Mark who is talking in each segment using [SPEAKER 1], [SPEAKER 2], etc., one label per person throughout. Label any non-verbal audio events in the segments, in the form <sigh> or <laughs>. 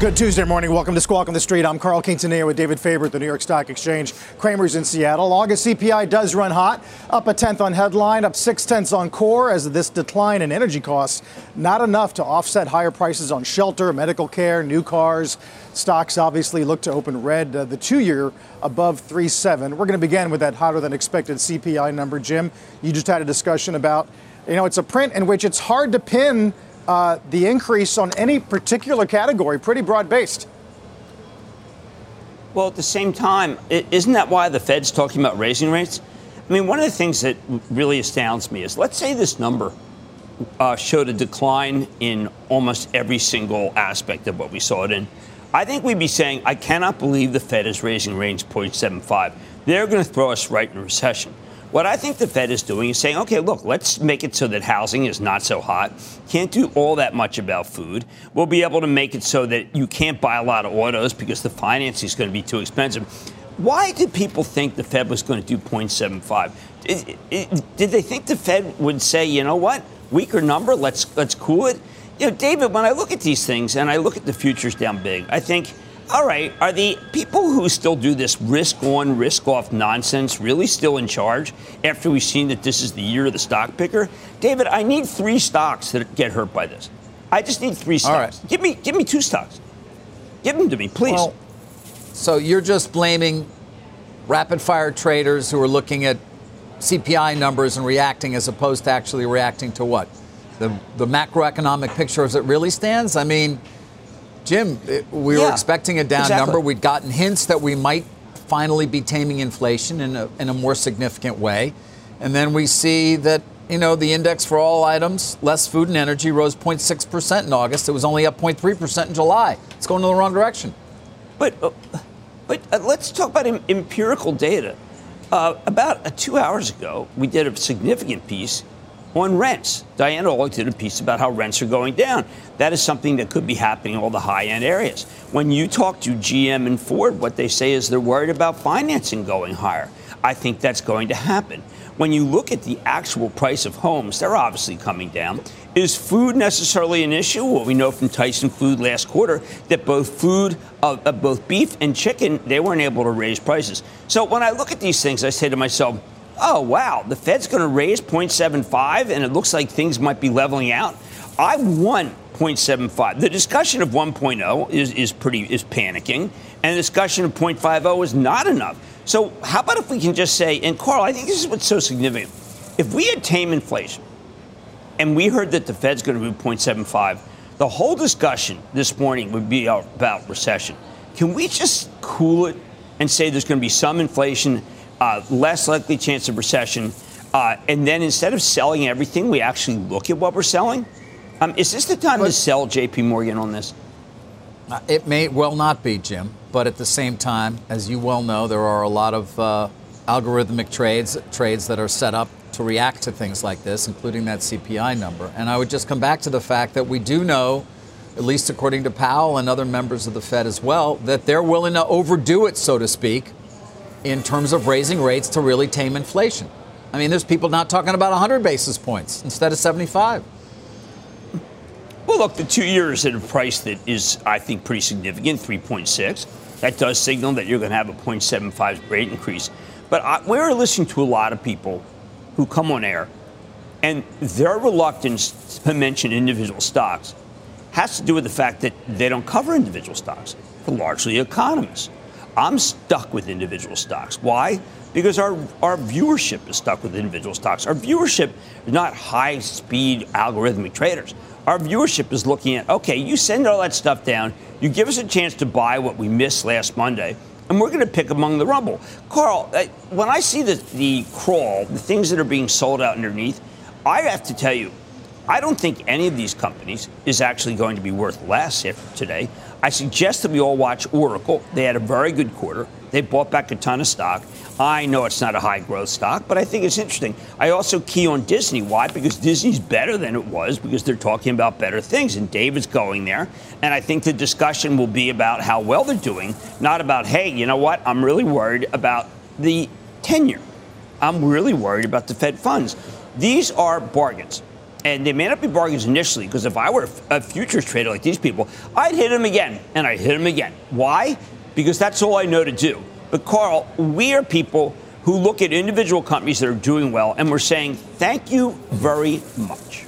[SPEAKER 1] Good Tuesday morning. Welcome to Squawk on the Street. I'm Carl Quintanilla with David Faber at the New York Stock Exchange. Cramer's in Seattle. August CPI does run hot, up a tenth on headline, up six tenths on core as this decline in energy costs not enough to offset higher prices on shelter, medical care, new cars. Stocks obviously look to open red. Uh, the two-year above 3.7. We're going to begin with that hotter than expected CPI number. Jim, you just had a discussion about, you know, it's a print in which it's hard to pin uh, the increase on any particular category, pretty broad based.
[SPEAKER 2] Well, at the same time, isn't that why the Fed's talking about raising rates? I mean, one of the things that really astounds me is let's say this number uh, showed a decline in almost every single aspect of what we saw it in. I think we'd be saying, I cannot believe the Fed is raising rates 0.75. They're going to throw us right in recession. What I think the Fed is doing is saying, okay, look, let's make it so that housing is not so hot. Can't do all that much about food. We'll be able to make it so that you can't buy a lot of autos because the financing is going to be too expensive. Why did people think the Fed was going to do 0.75? Did they think the Fed would say, you know what, weaker number, let's let's cool it? You know, David, when I look at these things and I look at the futures down big, I think all right, are the people who still do this risk on, risk off nonsense really still in charge after we've seen that this is the year of the stock picker? David, I need three stocks that get hurt by this. I just need three stocks. Give me give me two stocks. Give them to me, please. Well,
[SPEAKER 3] so you're just blaming rapid fire traders who are looking at CPI numbers and reacting as opposed to actually reacting to what? The the macroeconomic picture as it really stands? I mean, Jim, we yeah, were expecting a down exactly. number. We'd gotten hints that we might finally be taming inflation in a, in a more significant way. And then we see that, you know, the index for all items, less food and energy, rose 0.6% in August. It was only up 0.3% in July. It's going in the wrong direction.
[SPEAKER 2] But, uh, but uh, let's talk about empirical data. Uh, about uh, two hours ago, we did a significant piece on rents. Diana Olick did a piece about how rents are going down. That is something that could be happening in all the high end areas. When you talk to GM and Ford, what they say is they're worried about financing going higher. I think that's going to happen. When you look at the actual price of homes, they're obviously coming down. Is food necessarily an issue? Well, we know from Tyson Food last quarter that both food, uh, uh, both beef and chicken, they weren't able to raise prices. So when I look at these things, I say to myself, oh, wow, the Fed's going to raise 0.75 and it looks like things might be leveling out. I want 0.75. The discussion of 1.0 is, is pretty is panicking, and the discussion of 0.50 is not enough. So how about if we can just say, and Carl, I think this is what's so significant. If we had tame inflation and we heard that the Fed's going to do 0.75, the whole discussion this morning would be about recession. Can we just cool it and say there's going to be some inflation uh, less likely chance of recession. Uh, and then instead of selling everything, we actually look at what we're selling. Um, is this the time but, to sell JP Morgan on this?
[SPEAKER 3] Uh, it may well not be, Jim. But at the same time, as you well know, there are a lot of uh, algorithmic trades, trades that are set up to react to things like this, including that CPI number. And I would just come back to the fact that we do know, at least according to Powell and other members of the Fed as well, that they're willing to overdo it, so to speak, in terms of raising rates to really tame inflation. I mean, there's people not talking about 100 basis points instead of 75.
[SPEAKER 2] Well, look, the two years at a price that is, I think, pretty significant, 3.6. That does signal that you're going to have a 0.75 rate increase. But I, we're listening to a lot of people who come on air, and their reluctance to mention individual stocks has to do with the fact that they don't cover individual stocks. They're largely economists. I'm stuck with individual stocks. Why? Because our, our viewership is stuck with individual stocks. Our viewership is not high speed algorithmic traders. Our viewership is looking at okay, you send all that stuff down, you give us a chance to buy what we missed last Monday, and we're going to pick among the rumble. Carl, when I see the, the crawl, the things that are being sold out underneath, I have to tell you, I don't think any of these companies is actually going to be worth less after today. I suggest that we all watch Oracle. They had a very good quarter. They bought back a ton of stock. I know it's not a high growth stock, but I think it's interesting. I also key on Disney. Why? Because Disney's better than it was because they're talking about better things, and David's going there. And I think the discussion will be about how well they're doing, not about, hey, you know what? I'm really worried about the tenure. I'm really worried about the Fed funds. These are bargains. And they may not be bargains initially, because if I were a futures trader like these people, I'd hit them again, and I'd hit them again. Why? Because that's all I know to do. But Carl, we are people who look at individual companies that are doing well, and we're saying thank you very much.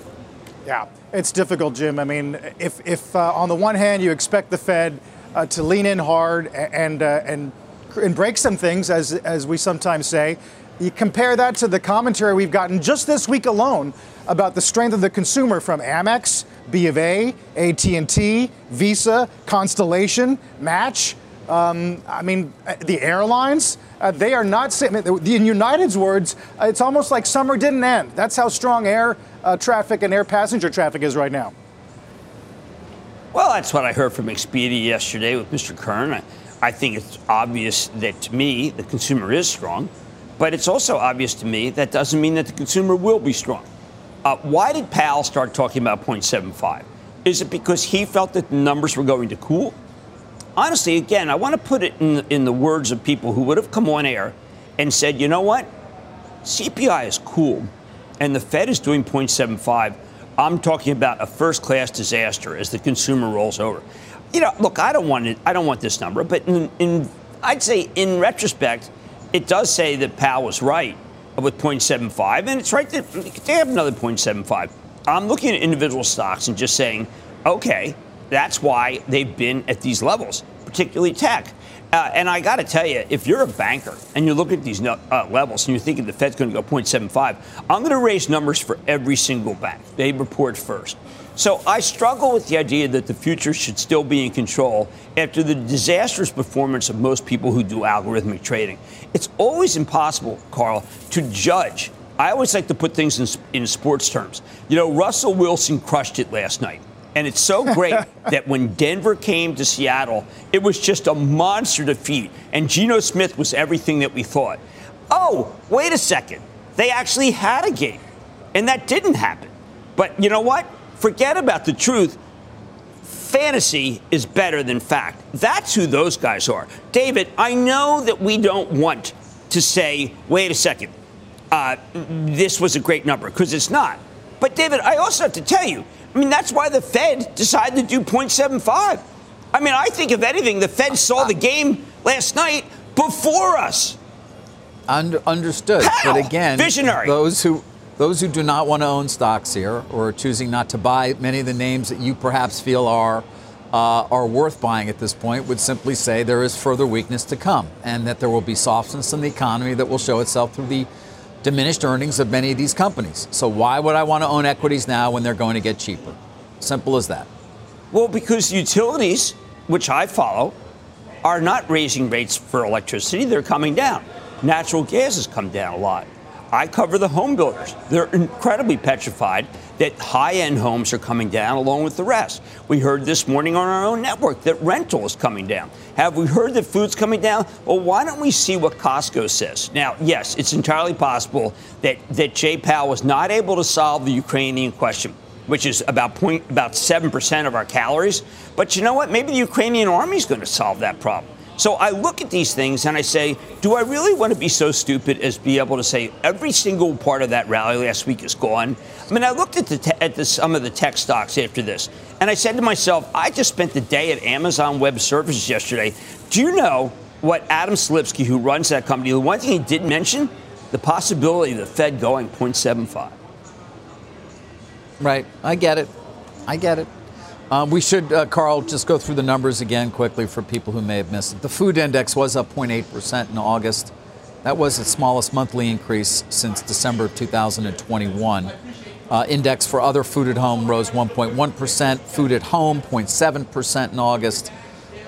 [SPEAKER 1] Yeah, it's difficult, Jim. I mean, if, if uh, on the one hand you expect the Fed uh, to lean in hard and uh, and and break some things, as as we sometimes say, you compare that to the commentary we've gotten just this week alone about the strength of the consumer from Amex, B of A, AT&T, Visa, Constellation, Match. Um, I mean, the airlines, uh, they are not, in United's words, uh, it's almost like summer didn't end. That's how strong air uh, traffic and air passenger traffic is right now.
[SPEAKER 2] Well, that's what I heard from Expedia yesterday with Mr. Kern. I, I think it's obvious that to me, the consumer is strong, but it's also obvious to me that doesn't mean that the consumer will be strong. Uh, why did Powell start talking about 0.75? Is it because he felt that the numbers were going to cool? Honestly, again, I want to put it in, in the words of people who would have come on air and said, you know what? CPI is cool, and the Fed is doing 0.75. I'm talking about a first-class disaster as the consumer rolls over. You know, look, I don't want it. I don't want this number, but in, in I'd say in retrospect, it does say that Powell was right with 0.75, and it's right that they have another 0.75. I'm looking at individual stocks and just saying, okay, that's why they've been at these levels, particularly tech. Uh, and I got to tell you, if you're a banker and you look at these uh, levels and you're thinking the Fed's going to go 0.75, I'm going to raise numbers for every single bank. They report first. So I struggle with the idea that the future should still be in control after the disastrous performance of most people who do algorithmic trading. It's always impossible, Carl, to judge. I always like to put things in, in sports terms. You know, Russell Wilson crushed it last night. And it's so great <laughs> that when Denver came to Seattle, it was just a monster defeat. And Geno Smith was everything that we thought. Oh, wait a second. They actually had a game. And that didn't happen. But you know what? Forget about the truth. Fantasy is better than fact. That's who those guys are. David, I know that we don't want to say, wait a second, uh, this was a great number, because it's not. But, David, I also have to tell you, I mean, that's why the Fed decided to do 0.75. I mean, I think, if anything, the Fed saw the game last night before us.
[SPEAKER 3] Under, understood.
[SPEAKER 2] How?
[SPEAKER 3] But again,
[SPEAKER 2] Visionary.
[SPEAKER 3] those who those who do not want to own stocks here or are choosing not to buy many of the names that you perhaps feel are uh, are worth buying at this point would simply say there is further weakness to come and that there will be softness in the economy that will show itself through the diminished earnings of many of these companies. So why would I want to own equities now when they're going to get cheaper? Simple as that.
[SPEAKER 2] Well, because utilities, which I follow, are not raising rates for electricity, they're coming down. Natural gas has come down a lot. I cover the home builders. They're incredibly petrified that high end homes are coming down along with the rest. We heard this morning on our own network that rental is coming down. Have we heard that food's coming down? Well, why don't we see what Costco says? Now, yes, it's entirely possible that, that Jay Powell was not able to solve the Ukrainian question which is about point about seven percent of our calories. But you know what? Maybe the Ukrainian army is going to solve that problem. So I look at these things and I say, do I really want to be so stupid as be able to say every single part of that rally last week is gone? I mean, I looked at the te- at the, some of the tech stocks after this, and I said to myself, I just spent the day at Amazon Web Services yesterday. Do you know what Adam Selipsky, who runs that company, the one thing he didn't mention, the possibility of the Fed going 0.75.
[SPEAKER 3] Right. I get it. I get it. Um, we should, uh, Carl, just go through the numbers again quickly for people who may have missed it. The food index was up 0.8% in August. That was its smallest monthly increase since December 2021. Uh, index for other food at home rose 1.1%, food at home 0.7% in August.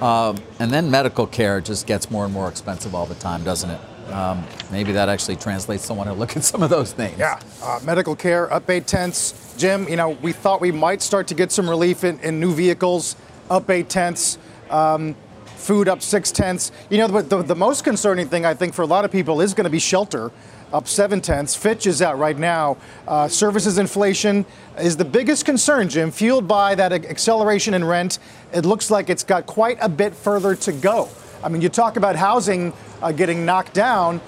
[SPEAKER 3] Um, and then medical care just gets more and more expensive all the time, doesn't it? Um, maybe that actually translates to want to look at some of those things.
[SPEAKER 1] Yeah, uh, medical care up eight tenths. Jim, you know, we thought we might start to get some relief in, in new vehicles, up eight tenths. Um, food up six tenths. You know, the, the most concerning thing I think for a lot of people is going to be shelter up seven tenths. Fitch is out right now. Uh, services inflation is the biggest concern, Jim, fueled by that acceleration in rent. It looks like it's got quite a bit further to go. I mean, you talk about housing uh, getting knocked down,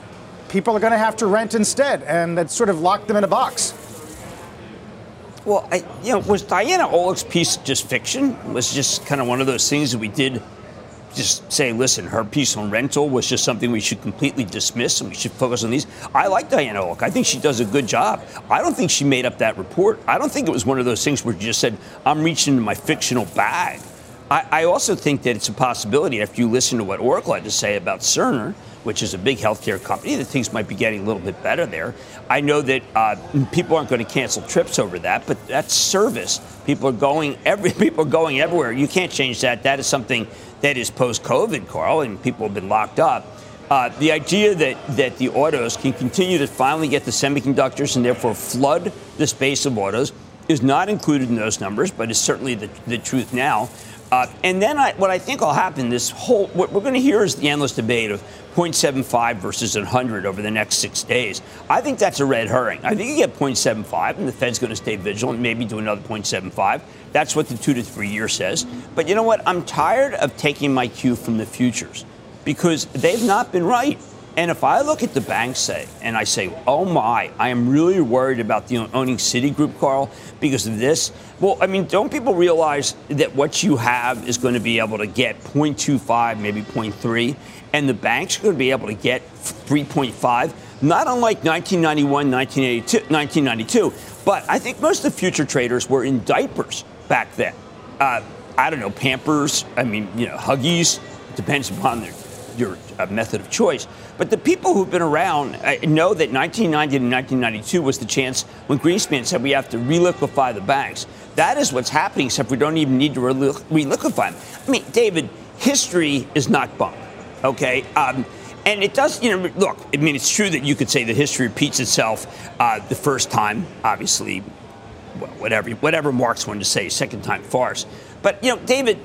[SPEAKER 1] people are going to have to rent instead, and that sort of locked them in a box.
[SPEAKER 2] Well, I, you know, was Diana Olick's piece just fiction? Was just kind of one of those things that we did just say, listen, her piece on rental was just something we should completely dismiss and we should focus on these. I like Diana Olick. I think she does a good job. I don't think she made up that report. I don't think it was one of those things where she just said, I'm reaching into my fictional bag. I, I also think that it's a possibility after you listen to what Oracle had to say about Cerner which is a big healthcare company, that things might be getting a little bit better there. I know that uh, people aren't going to cancel trips over that, but that's service. People are going every <laughs> people are going everywhere. You can't change that. That is something that is post-COVID, Carl, and people have been locked up. Uh, the idea that, that the autos can continue to finally get the semiconductors and therefore flood the space of autos is not included in those numbers, but is certainly the, the truth now. Uh, and then I, what I think will happen, this whole, what we're going to hear is the endless debate of 0.75 versus 100 over the next six days. I think that's a red herring. I think you get 0.75, and the Fed's going to stay vigilant, maybe do another 0.75. That's what the two to three year says. But you know what? I'm tired of taking my cue from the futures because they've not been right. And if I look at the banks say, and I say, oh my, I am really worried about the owning Citigroup, Carl, because of this. Well, I mean, don't people realize that what you have is going to be able to get 0.25, maybe 0.3, and the banks are going to be able to get 3.5, not unlike 1991, 1982, 1992. But I think most of the future traders were in diapers back then. Uh, I don't know, Pampers, I mean, you know, Huggies, depends upon their, your uh, method of choice. But the people who've been around uh, know that 1990 and 1992 was the chance when Greenspan said we have to reliquefy the banks. That is what's happening, except we don't even need to reliquefy them. I mean, David, history is not bunk, okay? Um, and it does, you know, look, I mean, it's true that you could say that history repeats itself uh, the first time, obviously, whatever, whatever Marx wanted to say, second time farce. But, you know, David,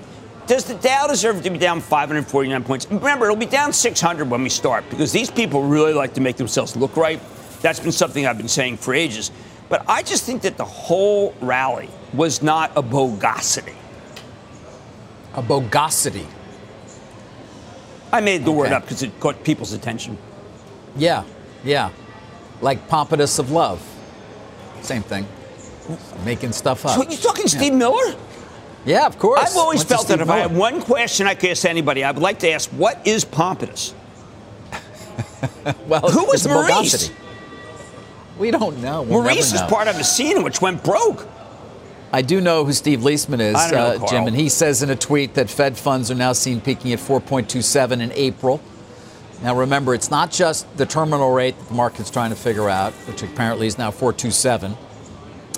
[SPEAKER 2] does the Dow deserve to be down 549 points? Remember, it'll be down 600 when we start because these people really like to make themselves look right. That's been something I've been saying for ages. But I just think that the whole rally was not a bogosity.
[SPEAKER 3] A bogosity.
[SPEAKER 2] I made the okay. word up because it caught people's attention.
[SPEAKER 3] Yeah, yeah. Like pompous of love. Same thing. Making stuff up.
[SPEAKER 2] So you talking yeah. Steve Miller?
[SPEAKER 3] Yeah, of course.
[SPEAKER 2] I've always What's felt that if I had one question I could ask anybody, I would like to ask, what is pompous? <laughs>
[SPEAKER 3] well,
[SPEAKER 2] who was Maurice?
[SPEAKER 3] We don't know. We'll
[SPEAKER 2] Maurice
[SPEAKER 3] was
[SPEAKER 2] part of a scene which went broke.
[SPEAKER 3] I do know who Steve Liesman is,
[SPEAKER 2] know,
[SPEAKER 3] uh, Jim, and he says in a tweet that Fed funds are now seen peaking at 4.27 in April. Now, remember, it's not just the terminal rate that the market's trying to figure out, which apparently is now 427.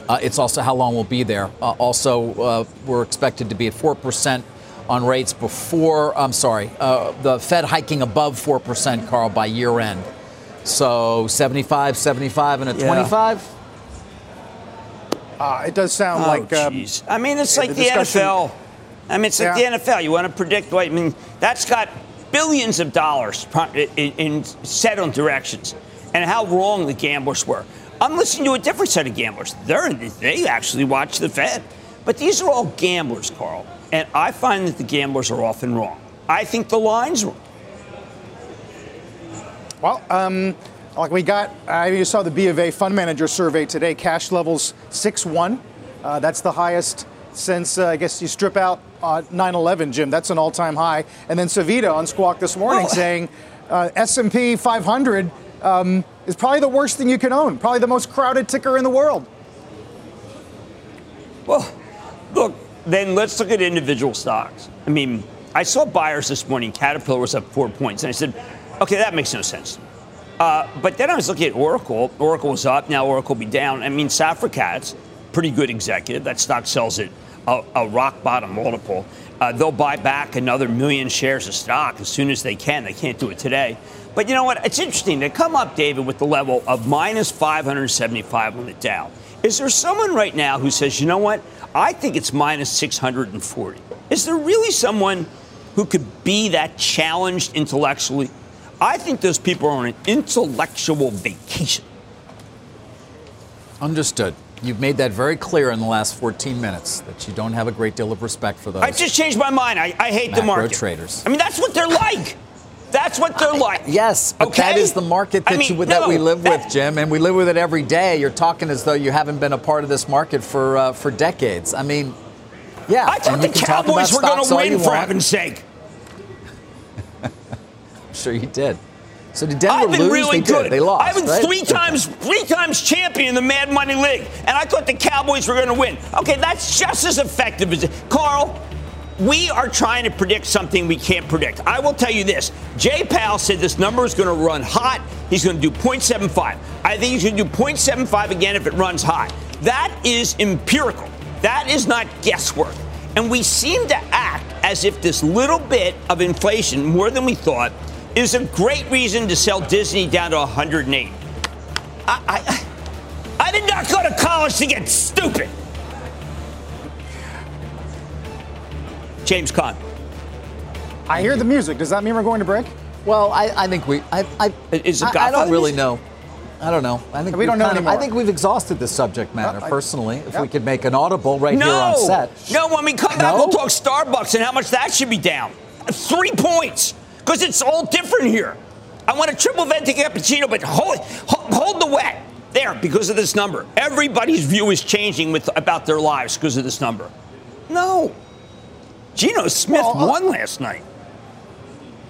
[SPEAKER 3] Uh, it's also how long we'll be there. Uh, also, uh, we're expected to be at 4% on rates before, I'm sorry, uh, the Fed hiking above 4%, Carl, by year end. So 75, 75, and a yeah. 25?
[SPEAKER 1] Uh, it does sound
[SPEAKER 2] oh,
[SPEAKER 1] like.
[SPEAKER 2] Um, I mean, it's like the, the NFL. I mean, it's like yeah. the NFL. You want to predict what? I mean, that's got billions of dollars in, in set on directions and how wrong the gamblers were. I'm listening to a different set of gamblers. They're they actually watch the Fed, but these are all gamblers, Carl, and I find that the gamblers are often wrong. I think the line's wrong.
[SPEAKER 1] Well, um, like we got, I uh, you saw the B of A fund manager survey today. Cash levels six one. Uh, that's the highest since uh, I guess you strip out uh, 9/11, Jim. That's an all-time high. And then Savita on Squawk this morning well, saying uh, S&P 500 um, is probably the worst thing you can own, probably the most crowded ticker in the world.
[SPEAKER 2] Well, look, then let's look at individual stocks. I mean, I saw buyers this morning. Caterpillar was up four points, and I said, okay, that makes no sense. Uh, but then I was looking at Oracle. Oracle was up. Now Oracle will be down. I mean, Safra Catz, pretty good executive. That stock sells at a, a rock bottom multiple. Uh, they'll buy back another million shares of stock as soon as they can. They can't do it today. But you know what? It's interesting. They come up, David, with the level of minus 575 on the Dow. Is there someone right now who says, you know what? I think it's minus 640. Is there really someone who could be that challenged intellectually? I think those people are on an intellectual vacation.
[SPEAKER 3] Understood. You've made that very clear in the last 14 minutes that you don't have a great deal of respect for those.
[SPEAKER 2] I just changed my mind. I, I hate the market.
[SPEAKER 3] traders.
[SPEAKER 2] I mean, that's what they're like. That's what they're like.
[SPEAKER 3] Yes, but
[SPEAKER 2] okay?
[SPEAKER 3] that is the market that,
[SPEAKER 2] I mean,
[SPEAKER 3] you, that
[SPEAKER 2] no,
[SPEAKER 3] we live
[SPEAKER 2] that,
[SPEAKER 3] with, Jim, and we live with it every day. You're talking as though you haven't been a part of this market for uh, for decades. I mean, yeah.
[SPEAKER 2] I thought the Cowboys were going to win, for heaven's sake.
[SPEAKER 3] I'm <laughs> sure you did. So did Denver
[SPEAKER 2] I've been
[SPEAKER 3] lose?
[SPEAKER 2] really
[SPEAKER 3] they
[SPEAKER 2] good.
[SPEAKER 3] Did. They lost.
[SPEAKER 2] I've been
[SPEAKER 3] right?
[SPEAKER 2] three times, three times champion in the Mad Money League, and I thought the Cowboys were going to win. Okay, that's just as effective as it, Carl. We are trying to predict something we can't predict. I will tell you this: Jay Powell said this number is going to run hot. He's going to do 0.75. I think he's going to do 0.75 again if it runs hot. That is empirical. That is not guesswork. And we seem to act as if this little bit of inflation, more than we thought, is a great reason to sell Disney down to 108. I, I, I did not go to college to get stupid. James Conn.
[SPEAKER 1] I hear the music. Does that mean we're going to break?
[SPEAKER 3] Well, I, I think we. I, I,
[SPEAKER 2] Is it
[SPEAKER 3] I, I don't really know. I don't know. I think
[SPEAKER 1] We don't know
[SPEAKER 3] kind of-
[SPEAKER 1] anymore.
[SPEAKER 3] I think we've exhausted this subject matter.
[SPEAKER 1] Uh, I-
[SPEAKER 3] personally, if
[SPEAKER 1] yeah.
[SPEAKER 3] we could make an audible right here
[SPEAKER 2] No,
[SPEAKER 3] on set.
[SPEAKER 2] no. When we come back,
[SPEAKER 3] No?
[SPEAKER 2] we'll talk Starbucks and how much that should be down. Three points, because it's all different here. I want a triple venti cappuccino, but hold, hold, hold the wet there because of this number. Everybody's view is changing with about their lives because of this number. No, Geno Smith
[SPEAKER 1] Well, uh,
[SPEAKER 2] won last night.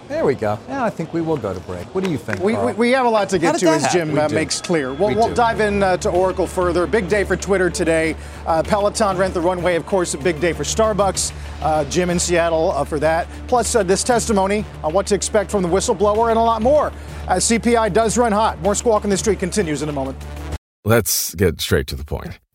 [SPEAKER 3] There we go. Yeah, I think we will go to break. What do you think?
[SPEAKER 1] We,
[SPEAKER 3] Carl?
[SPEAKER 1] we, we have a lot to get to, as
[SPEAKER 2] happen?
[SPEAKER 1] Jim uh, makes clear. We'll,
[SPEAKER 3] We
[SPEAKER 1] we'll dive in uh, to Oracle further. Big day for Twitter today. Uh, Peloton rent the runway, of course, a big day for Starbucks. Uh, Jim in Seattle uh, for that. Plus, uh, this testimony on what to expect from the whistleblower and a lot more. As CPI does run hot. More Squawk on the Street continues in a moment.
[SPEAKER 4] Let's get straight to the point.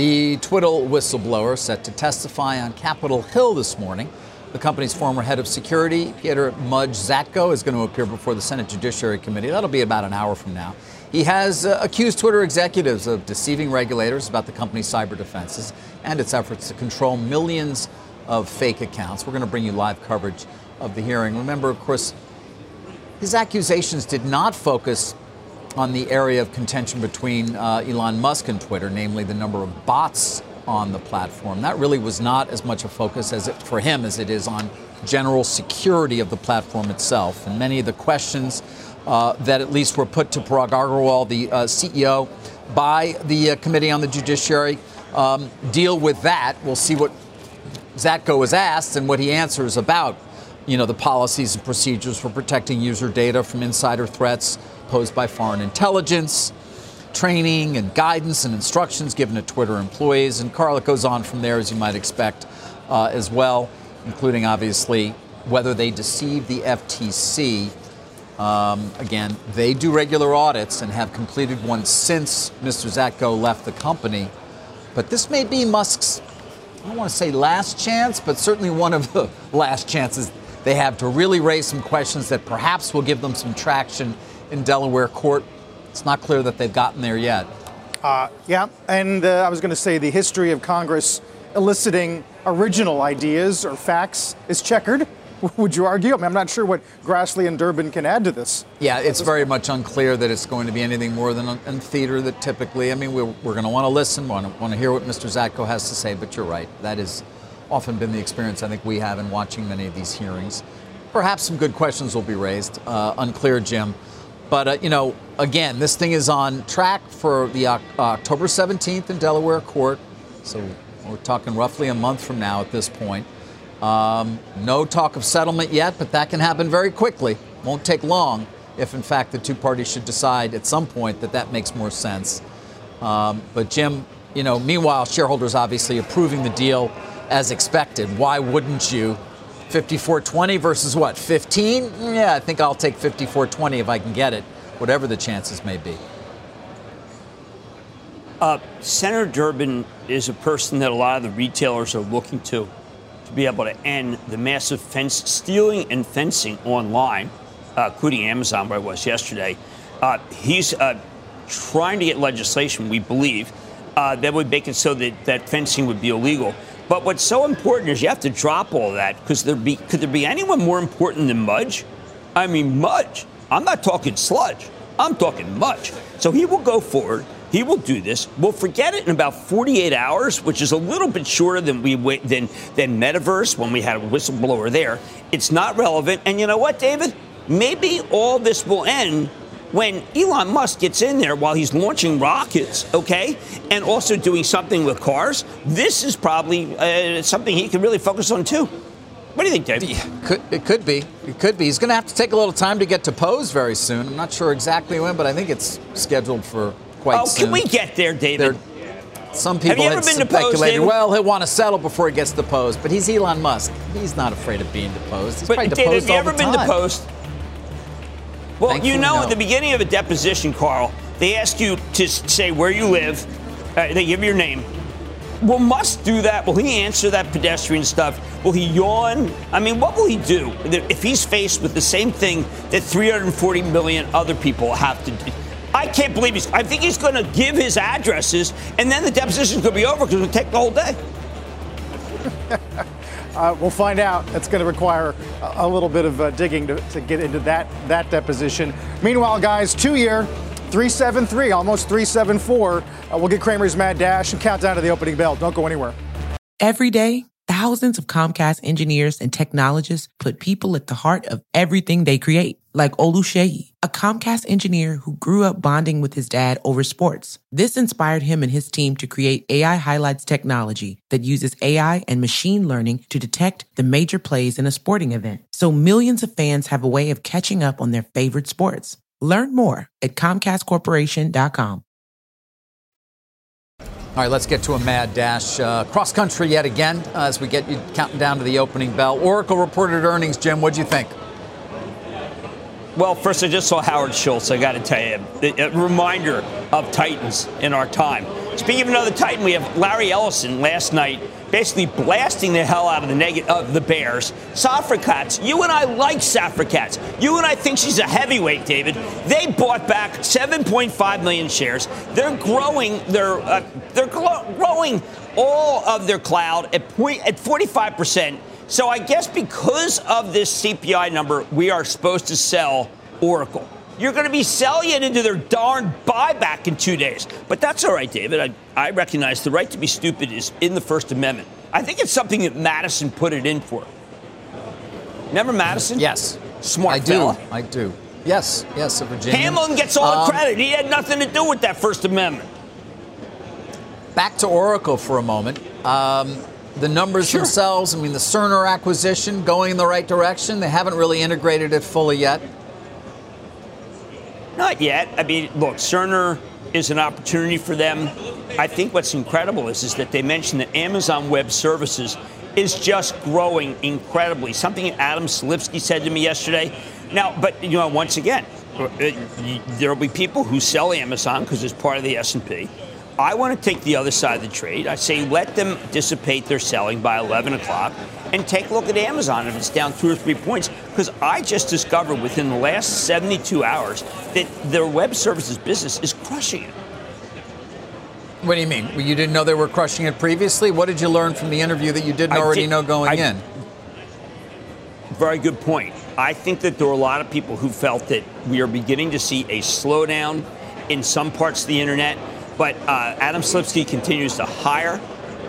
[SPEAKER 3] The Twitter whistleblower set to testify on Capitol Hill this morning. The company's former head of security, Peter Mudge Zatko, is going to appear before the Senate Judiciary Committee. That'll be about an hour from now. He has uh, accused Twitter executives of deceiving regulators about the company's cyber defenses and its efforts to control millions of fake accounts. We're going to bring you live coverage of the hearing. Remember, of course, his accusations did not focus on the area of contention between uh, Elon Musk and Twitter, namely the number of bots on the platform. That really was not as much a focus as it, for him as it is on general security of the platform itself. And many of the questions uh, that at least were put to Parag Agrawal, the uh, CEO, by the uh, Committee on the Judiciary, um, deal with that. We'll see what Zatko was asked and what he answers about, you know, the policies and procedures for protecting user data from insider threats posed by foreign intelligence, training and guidance and instructions given to Twitter employees. And Carl, it goes on from there, as you might expect, uh, as well, including obviously whether they deceive the FTC. Um, again, they do regular audits and have completed one since Mr. Zatko left the company. But this may be Musk's I don't want to say last chance, but certainly one of the <laughs> last chances they have to really raise some questions that perhaps will give them some traction in Delaware court. It's not clear that they've gotten there yet.
[SPEAKER 1] Uh, yeah, and uh, I was going to say the history of Congress eliciting original ideas or facts is checkered. <laughs> Would you argue? I mean, I'm not sure what Grassley and Durbin can add to this.
[SPEAKER 3] Yeah, it's very much unclear that it's going to be anything more than a, theater that typically, I mean, we're, we're going to want to listen, want to, want to hear what Mr. Zatko has to say, but you're right. That has often been the experience I think we have in watching many of these hearings. Perhaps some good questions will be raised. Uh, unclear, Jim. But, uh, you know, again, this thing is on track for the uh, October 17th in Delaware court. So we're talking roughly a month from now at this point. Um, no talk of settlement yet, but that can happen very quickly. Won't take long if, in fact, the two parties should decide at some point that that makes more sense. Um, but, Jim, you know, meanwhile, shareholders obviously approving the deal as expected. Why wouldn't you? 54.20 versus what? 15? Yeah, I think I'll take 54.20 if I can get it, whatever the chances may be.
[SPEAKER 2] Uh, Senator Durbin is a person that a lot of the retailers are looking to to be able to end the massive fence stealing and fencing online, uh, including Amazon, where I was yesterday. Uh, he's uh, trying to get legislation, we believe, uh, that would make it so that, that fencing would be illegal. But what's so important is you have to drop all that because there be could there be anyone more important than Mudge? I mean Mudge. I'm not talking sludge. I'm talking Mudge. So he will go forward. He will do this. We'll forget it in about 48 hours, which is a little bit shorter than we than than Metaverse when we had a whistleblower there. It's not relevant. And you know what, David? Maybe all this will end when Elon Musk gets in there while he's launching rockets, okay, and also doing something with cars. This is probably uh, something he can really focus on too. What do you think, Dave?
[SPEAKER 3] Yeah, could, it could be. It could be. He's going to have to take a little time to get to pose very soon. I'm not sure exactly when, but I think it's scheduled for quite soon.
[SPEAKER 2] oh,
[SPEAKER 3] soon.
[SPEAKER 2] can we get there, David?
[SPEAKER 3] Some people have,
[SPEAKER 2] have
[SPEAKER 3] speculated, well, he'll want to settle before he gets deposed, but he's Elon Musk. He's not afraid of being deposed. He's
[SPEAKER 2] but
[SPEAKER 3] probably
[SPEAKER 2] David,
[SPEAKER 3] deposed
[SPEAKER 2] have you
[SPEAKER 3] all
[SPEAKER 2] ever
[SPEAKER 3] the
[SPEAKER 2] been deposed? Well,
[SPEAKER 3] Thankfully,
[SPEAKER 2] you know,
[SPEAKER 3] no.
[SPEAKER 2] at the beginning of a deposition, Carl, they ask you to say where you live. Uh, they give your name. Will Musk do that? Will he answer that pedestrian stuff? Will he yawn? I mean, what will he do if he's faced with the same thing that 340 million other people have to do? I can't believe he's. I think he's going to give his addresses, and then the deposition's going to be over because it'll take the whole day. <laughs>
[SPEAKER 1] Uh, we'll find out. That's going to require a, a little bit of uh, digging to, to get into that that deposition. Meanwhile, guys, two year. 373, almost 374. Uh, we'll get Cramer's Mad Dash and count down to the opening bell. Don't go anywhere.
[SPEAKER 5] Every day, thousands of Comcast engineers and technologists put people at the heart of everything they create. Like Oluseyi, a Comcast engineer who grew up bonding with his dad over sports. This inspired him and his team to create AI Highlights technology that uses AI and machine learning to detect the major plays in a sporting event. So millions of fans have a way of catching up on their favorite sports. Learn more at ComcastCorporation.com.
[SPEAKER 3] All right, let's get to a mad dash. Uh, cross country yet again uh, as we get you counting down to the opening bell. Oracle reported earnings. Jim, what'd you think?
[SPEAKER 2] Well, first, I just saw Howard Schultz. I got to tell you, a reminder of Titans in our time. Speaking of another Titan, we have Larry Ellison last night basically blasting the hell out of the neg- of the Bears. Safra Catz, you and I like Safra Catz. You and I think she's a heavyweight, David. They bought back 7.5 million shares. They're growing. They're uh, they're growing all of their cloud at point at 45 percent. So I guess because of this CPI number, we are supposed to sell Oracle. You're going to be selling it into their darn buyback in two days. But that's all right, David. I, I recognize the right to be stupid is in the First Amendment. I think it's something that Madison put it in for. Remember Madison?
[SPEAKER 3] Yes.
[SPEAKER 2] Smart
[SPEAKER 3] I do.
[SPEAKER 2] fella.
[SPEAKER 3] I do. Yes, yes, a Virginia.
[SPEAKER 2] Hamilton gets all
[SPEAKER 3] Um,
[SPEAKER 2] the credit. He had nothing to do with that First Amendment.
[SPEAKER 3] Back to Oracle for a moment. Um, the numbers
[SPEAKER 2] Sure.
[SPEAKER 3] themselves, I mean, the Cerner acquisition going in the right direction. They haven't really integrated it fully yet.
[SPEAKER 2] Not yet. I mean, look, Cerner is an opportunity for them. I think what's incredible is, is that they mentioned that Amazon Web Services is just growing incredibly. Something Adam Selipsky said to me yesterday. Now, but you know, once again, uh, there will be people who sell Amazon because it's part of the S&P. I want to take the other side of the trade. I say let them dissipate their selling by 11 o'clock and take a look at Amazon if it's down two or three points. Because I just discovered within the last 72 hours that their web services business is crushing it.
[SPEAKER 3] What do you mean? You didn't know they were crushing it previously? What did you learn from the interview that you didn't
[SPEAKER 2] I
[SPEAKER 3] already
[SPEAKER 2] did-
[SPEAKER 3] know going
[SPEAKER 2] I-
[SPEAKER 3] in?
[SPEAKER 2] Very good point. I think that there were a lot of people who felt that we are beginning to see a slowdown in some parts of the internet, but uh, Adam Selipsky continues to hire.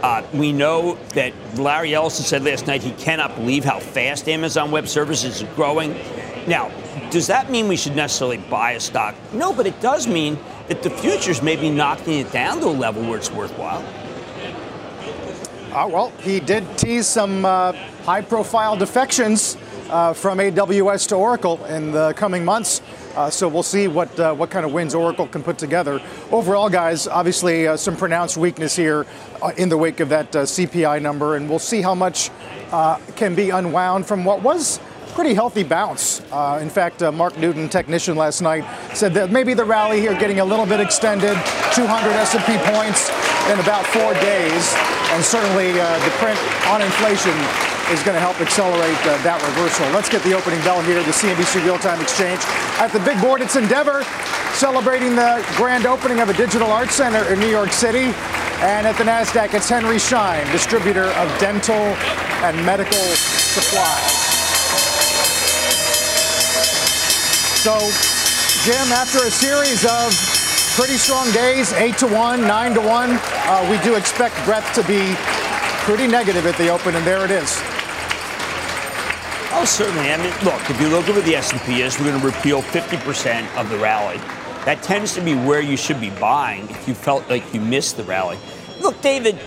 [SPEAKER 2] Uh, we know that Larry Ellison said last night he cannot believe how fast Amazon Web Services is growing. Now, does that mean we should necessarily buy a stock? No, but it does mean that the futures may be knocking it down to a level where it's worthwhile.
[SPEAKER 1] Uh, well, he did tease some uh, high profile defections uh, from AWS to Oracle in the coming months. Uh, so we'll see what uh, what kind of wins Oracle can put together. Overall, guys, obviously uh, some pronounced weakness here uh, in the wake of that uh, CPI number, and we'll see how much uh, can be unwound from what was pretty healthy bounce. In fact, Mark Newton, technician last night, said that maybe the rally here getting a little bit extended, 200 S&P points in about four days, and certainly the print on inflation is going to help accelerate uh, that reversal. Let's get the opening bell here, the CNBC Real-Time Exchange. At the big board, it's Endeavor, celebrating the grand opening of a digital art center in New York City. And at the NASDAQ, it's Henry Schein, distributor of dental and medical supplies. So, Jim, after a series of pretty strong days, eight to one, nine to one, uh, we do expect breadth to be pretty negative at the open, and there it is.
[SPEAKER 2] Oh, certainly. I mean, look, if you look at what the S&P is, we're going to repeal 50% of the rally. That tends to be where you should be buying if you felt like you missed the rally. Look, David,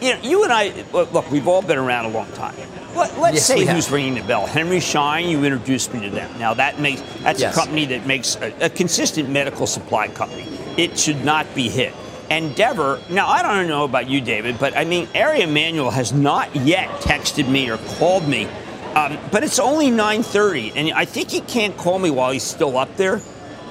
[SPEAKER 2] you know, you and I, look, we've all been around a long time. Let, let's
[SPEAKER 3] Yes,
[SPEAKER 2] say who's ringing the bell. Henry Schein, you introduced me to them. Now that makes that's
[SPEAKER 3] Yes.
[SPEAKER 2] a company that makes a, a consistent medical supply company. It should not be hit. Endeavor. Now I don't know about you, David, but I mean, Ari Emanuel has not yet texted me or called me. Um, but it's only 9:30, and I think he can't call me while he's still up there.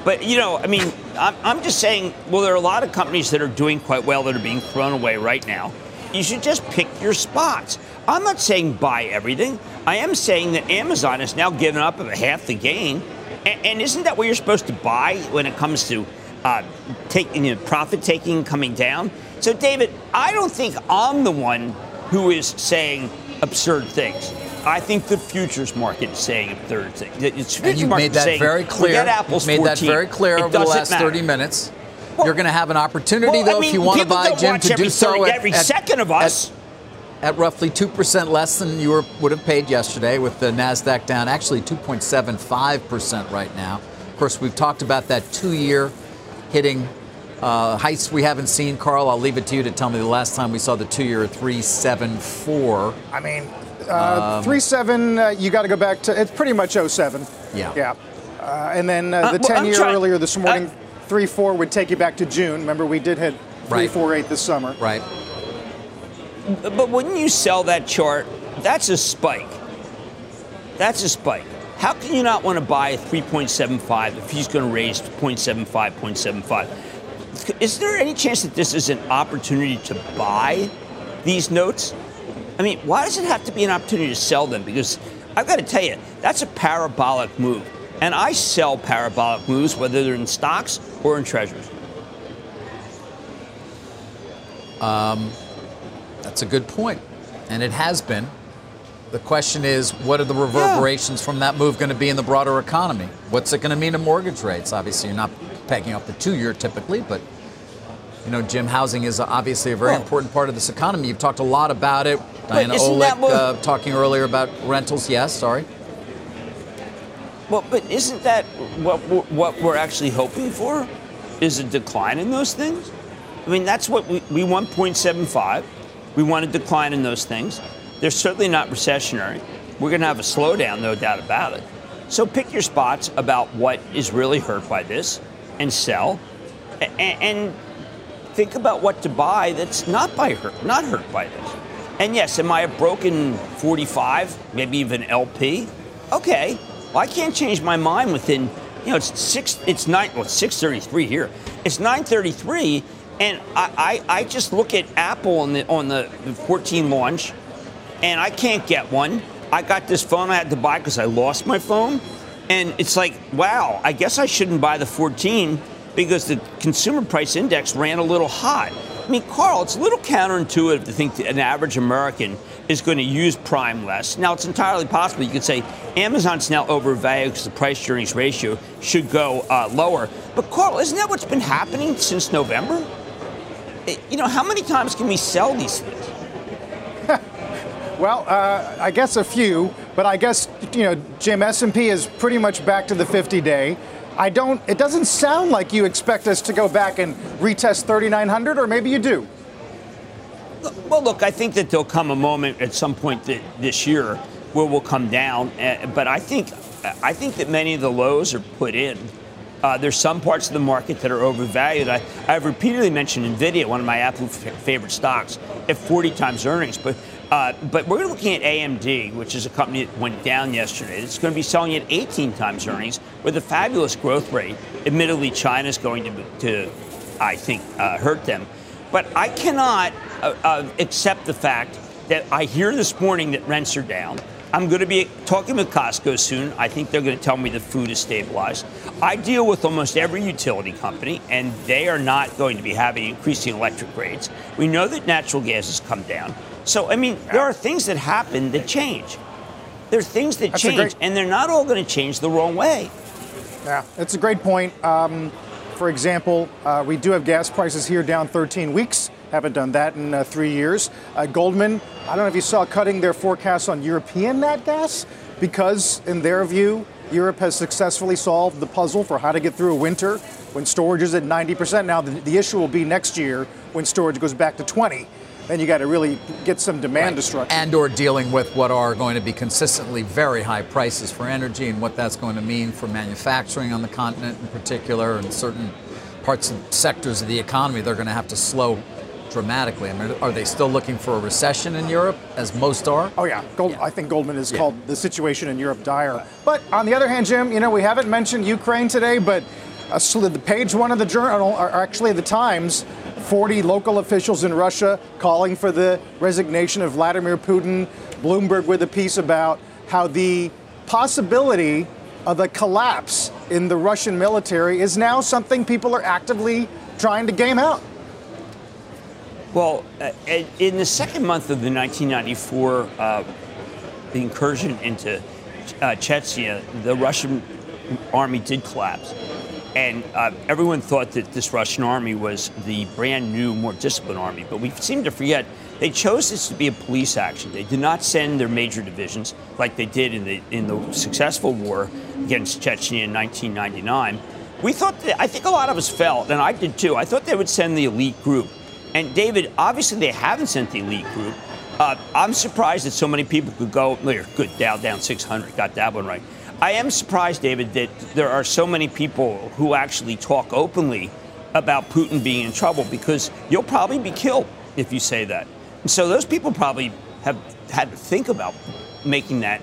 [SPEAKER 2] But you know, I mean, I'm, just saying. Well, there are a lot of companies that are doing quite well that are being thrown away right now. You should just pick your spots. I'm not saying buy everything. I am saying that Amazon has now given up half the gain, and, and isn't that what you're supposed to buy when it comes to uh, taking you know, profit taking coming down? So, David, I don't think I'm the one who is saying absurd things. I think the futures market is saying absurd things. The futures
[SPEAKER 3] And you've made that
[SPEAKER 2] saying,
[SPEAKER 3] very clear.
[SPEAKER 2] Forget Apple's
[SPEAKER 3] You've made that very clear
[SPEAKER 2] It
[SPEAKER 3] over the last
[SPEAKER 2] matter.
[SPEAKER 3] 30 minutes.
[SPEAKER 2] Well-
[SPEAKER 3] You're going to have an opportunity,
[SPEAKER 2] Well,
[SPEAKER 3] though,
[SPEAKER 2] I mean,
[SPEAKER 3] if you want to buy,
[SPEAKER 2] don't
[SPEAKER 3] Jim, to
[SPEAKER 2] every
[SPEAKER 3] do so
[SPEAKER 2] third-
[SPEAKER 3] at,
[SPEAKER 2] every
[SPEAKER 3] at-
[SPEAKER 2] second of us.
[SPEAKER 3] At, at roughly 2% less than you were, would have paid yesterday, with the NASDAQ down actually 2.75% right now. Of course, we've talked about that two year hitting uh, heights we haven't seen. Carl, I'll leave it to you to tell me the last time we saw the two year at 374.
[SPEAKER 1] I mean, uh, three seven. Uh, you got to go back to it's pretty much 07.
[SPEAKER 3] Yeah.
[SPEAKER 1] Yeah. Uh, and then uh,
[SPEAKER 2] Uh,
[SPEAKER 1] the
[SPEAKER 2] well,
[SPEAKER 1] 10
[SPEAKER 2] I'm
[SPEAKER 1] year
[SPEAKER 2] trying-
[SPEAKER 1] earlier this morning,
[SPEAKER 2] uh,
[SPEAKER 1] three four would take you back to June. Remember, we did hit three
[SPEAKER 3] Right.
[SPEAKER 1] four eight this summer.
[SPEAKER 3] Right.
[SPEAKER 2] But wouldn't you sell that chart? That's a spike. That's a spike. How can you not want to buy a 3.75 if he's going to raise 0.75, 0.75? Is there any chance that this is an opportunity to buy these notes? I mean, why does it have to be an opportunity to sell them? Because I've got to tell you, that's a parabolic move. And I sell parabolic moves, whether they're in stocks or in treasuries.
[SPEAKER 3] Um, that's a good point. And it has been. The question is, what are the reverberations from that move going to be in the broader economy? What's it going to mean to mortgage rates? Obviously, you're not pegging up the two-year typically, but you know, Jim, housing is obviously a very
[SPEAKER 2] Well-
[SPEAKER 3] important part of this economy. You've talked a lot about it. Diana Olick
[SPEAKER 2] what-
[SPEAKER 3] uh, talking earlier about rentals. Yes, sorry.
[SPEAKER 2] Well, but isn't that what we're, what we're actually hoping for? Is a decline in those things? I mean, that's what we, we want 0.75. We want a decline in those things. They're certainly not recessionary. We're going to have a slowdown, no doubt about it. So pick your spots about what is really hurt by this and sell, a- a- and think about what to buy that's not by hurt, not hurt by this. And yes, am I a broken 45, maybe even LP? Okay, well, I can't change my mind within, you know, it's six, it's nine, well, it's 6:33 here. It's 9:33, and I, I, I just look at Apple on the on the 14 launch, and I can't get one. I got this phone I had to buy because I lost my phone. And it's like, wow, I guess I shouldn't buy the 14 because the consumer price index ran a little hot. I mean, Carl, it's a little counterintuitive to think that an average American is going to use Prime less. Now, it's entirely possible. You could say Amazon's now overvalued because the price earnings ratio should go uh, lower. But, Carl, isn't that what's been happening since November? It, you know, how many times can we sell these things? <laughs>
[SPEAKER 1] well, uh, I guess a few, but I guess, you know, Jim, S&P is pretty much back to the 50-day. I don't, it doesn't sound like you expect us to go back and retest 3,900, or maybe you do.
[SPEAKER 2] Well, look, I think that there'll come a moment at some point this year where we'll come down, uh, but I think I think that many of the lows are put in. Uh, there's some parts of the market that are overvalued. I, have repeatedly mentioned Nvidia, one of my absolute favorite stocks, at 40 times earnings. But uh, but we're looking at AMD, which is a company that went down yesterday. It's going to be selling at 18 times earnings with a fabulous growth rate. Admittedly, China is going to, to I think, uh, hurt them. But I cannot uh, uh, accept the fact that I hear this morning that rents are down. I'm going to be talking with Costco soon. I think they're going to tell me the food is stabilized. I deal with almost every utility company, and they are not going to be having increasing electric rates. We know that natural gas has come down. So, I mean, there are things that happen that change. There's things that That's change, great- and they're not all going to change the wrong way.
[SPEAKER 1] Yeah, that's a great point. Um, for example, uh, we do have gas prices here down 13 weeks. Haven't done that in uh, three years. Uh, Goldman, I don't know if you saw cutting their forecast on European nat gas because, in their view, Europe has successfully solved the puzzle for how to get through a winter when storage is at 90%. Now, the, the issue will be next year when storage goes back to 20 then you got to really get some demand right. destruction.
[SPEAKER 3] And or dealing with what are going to be consistently very high prices for energy and what that's going to mean for manufacturing on the continent in particular and certain parts and sectors of the economy they're going to have to slow dramatically. I mean, are they still looking for a recession in Europe, as most are?
[SPEAKER 1] Oh yeah, Gold, yeah. I think Goldman has yeah. called the situation in Europe dire. But on the other hand, Jim, you know we haven't mentioned Ukraine today, but uh, the page one of the journal, or actually the Times, 40 local officials in Russia calling for the resignation of Vladimir Putin. Bloomberg with a piece about how the possibility of a collapse in the Russian military is now something people are actively trying to game out.
[SPEAKER 2] Well, uh, in the second month of the 1994 uh, the incursion into uh, Chechnya, the Russian army did collapse. And uh, everyone thought that this Russian army was the brand new, more disciplined army. But we seem to forget they chose this to be a police action. They did not send their major divisions like they did in the in the successful war against Chechnya in 1999. We thought that, I think a lot of us felt, and I did too. I thought they would send the elite group. And David, obviously they haven't sent the elite group. Uh, I'm surprised that so many people could go. Good, Dow down 600. Got that one right. I am surprised, David, that there are so many people who actually talk openly about Putin being in trouble because you'll probably be killed if you say that. And so those people probably have had to think about making that